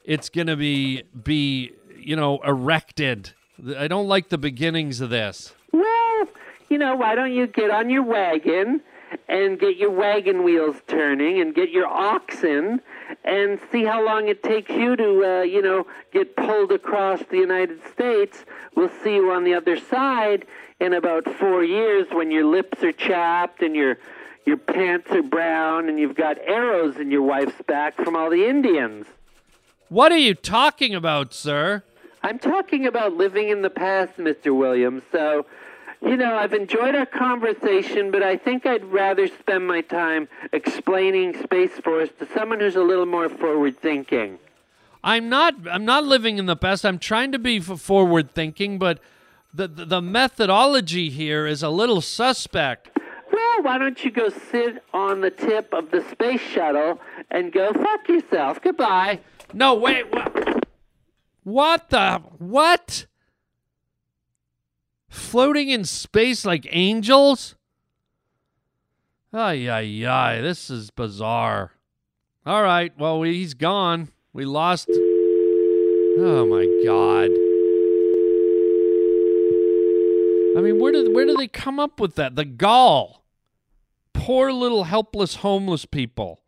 it's going to be, be, you know, erected. I don't like the beginnings of this. Well, you know, why don't you get on your wagon and get your wagon wheels turning and get your oxen and see how long it takes you to, uh, you know, get pulled across the United States. We'll see you on the other side in about four years when your lips are chapped and your your pants are brown and you've got arrows in your wife's back from all the Indians. What are you talking about, sir? I'm talking about living in the past, Mr. Williams. So you know, I've enjoyed our conversation, but I think I'd rather spend my time explaining Space Force to someone who's a little more forward thinking. I'm not I'm not living in the past. I'm trying to be forward thinking, but the, the methodology here is a little suspect. Well, why don't you go sit on the tip of the space shuttle and go fuck yourself? Goodbye. No, wait. What? What the what? floating in space like angels? Ay, ay, ay. This is bizarre. All right. Well, he's gone. We lost. Oh, my God. I mean, where did where do they come up with that? The gall. poor little helpless homeless people.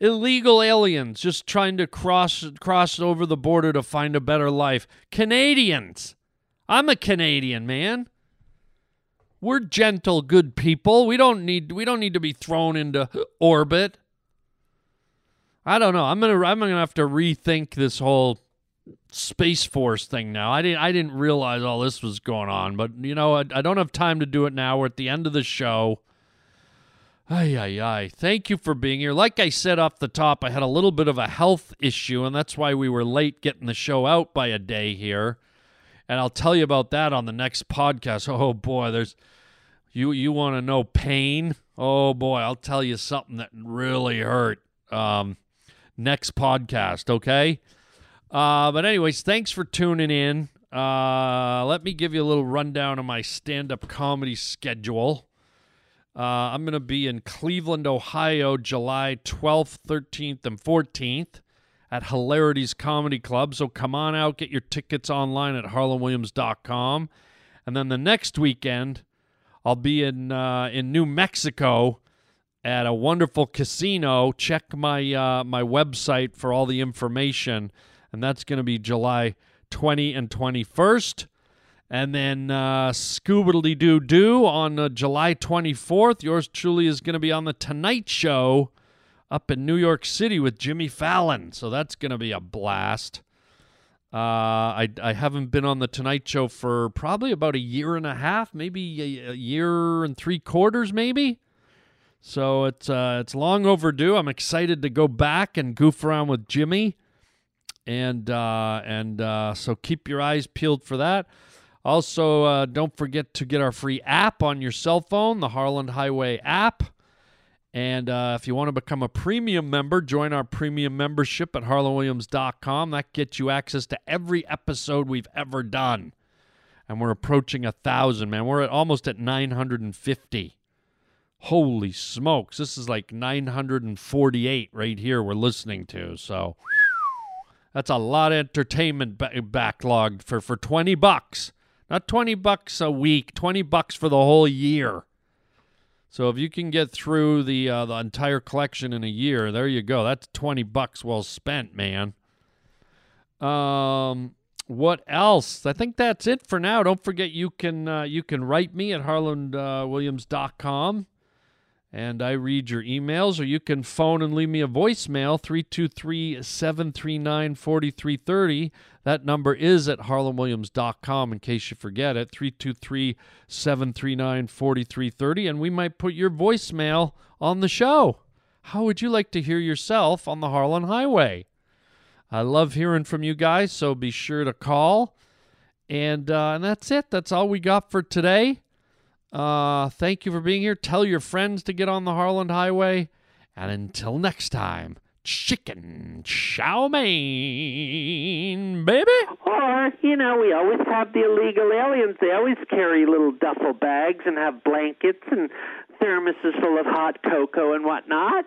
Illegal aliens just trying to cross cross over the border to find a better life. Canadians. I'm a Canadian, man. We're gentle, good people. We don't need we don't need to be thrown into orbit. I don't know. I'm gonna I'm gonna have to rethink this whole space force thing now. I didn't I didn't realize all this was going on, but you know I, I don't have time to do it now. We're at the end of the show. Ay, ay, ay. Thank you for being here. Like I said off the top, I had a little bit of a health issue, and that's why we were late getting the show out by a day here. And I'll tell you about that on the next podcast. Oh boy, there's you you want to know pain? Oh boy, I'll tell you something that really hurt. Um next podcast, okay? Uh but anyways, thanks for tuning in. Uh let me give you a little rundown of my stand-up comedy schedule. Uh, I'm going to be in Cleveland, Ohio, July 12th, 13th, and 14th at Hilarities Comedy Club. So come on out, get your tickets online at harlandwilliams.com. And then the next weekend, I'll be in uh, in New Mexico at a wonderful casino. Check my uh, my website for all the information, and that's going to be July 20 and 21st. And then uh, Scoobity Doo Doo on uh, July 24th. Yours truly is going to be on The Tonight Show up in New York City with Jimmy Fallon. So that's going to be a blast. Uh, I, I haven't been on The Tonight Show for probably about a year and a half, maybe a, a year and three quarters, maybe. So it's uh, it's long overdue. I'm excited to go back and goof around with Jimmy, and uh, and uh, so keep your eyes peeled for that. Also, uh, don't forget to get our free app on your cell phone, the Harland Highway app. And uh, if you want to become a premium member, join our premium membership at harlandwilliams.com. That gets you access to every episode we've ever done. And we're approaching a thousand, man. We're at almost at 950. Holy smokes. This is like 948 right here we're listening to. So that's a lot of entertainment ba- backlog for, for 20 bucks. Not 20 bucks a week, 20 bucks for the whole year. So if you can get through the uh, the entire collection in a year, there you go. That's 20 bucks well spent, man. Um what else? I think that's it for now. Don't forget you can uh, you can write me at harlandwilliams.com and I read your emails, or you can phone and leave me a voicemail 323 739 4330. That number is at harlandwilliams.com in case you forget it 323 739 4330. And we might put your voicemail on the show. How would you like to hear yourself on the Harland Highway? I love hearing from you guys, so be sure to call. And, uh, and that's it. That's all we got for today. Uh, thank you for being here. Tell your friends to get on the Harland Highway. And until next time, chicken chow mein, baby. Or, you know, we always have the illegal aliens. They always carry little duffel bags and have blankets and thermoses full of hot cocoa and whatnot.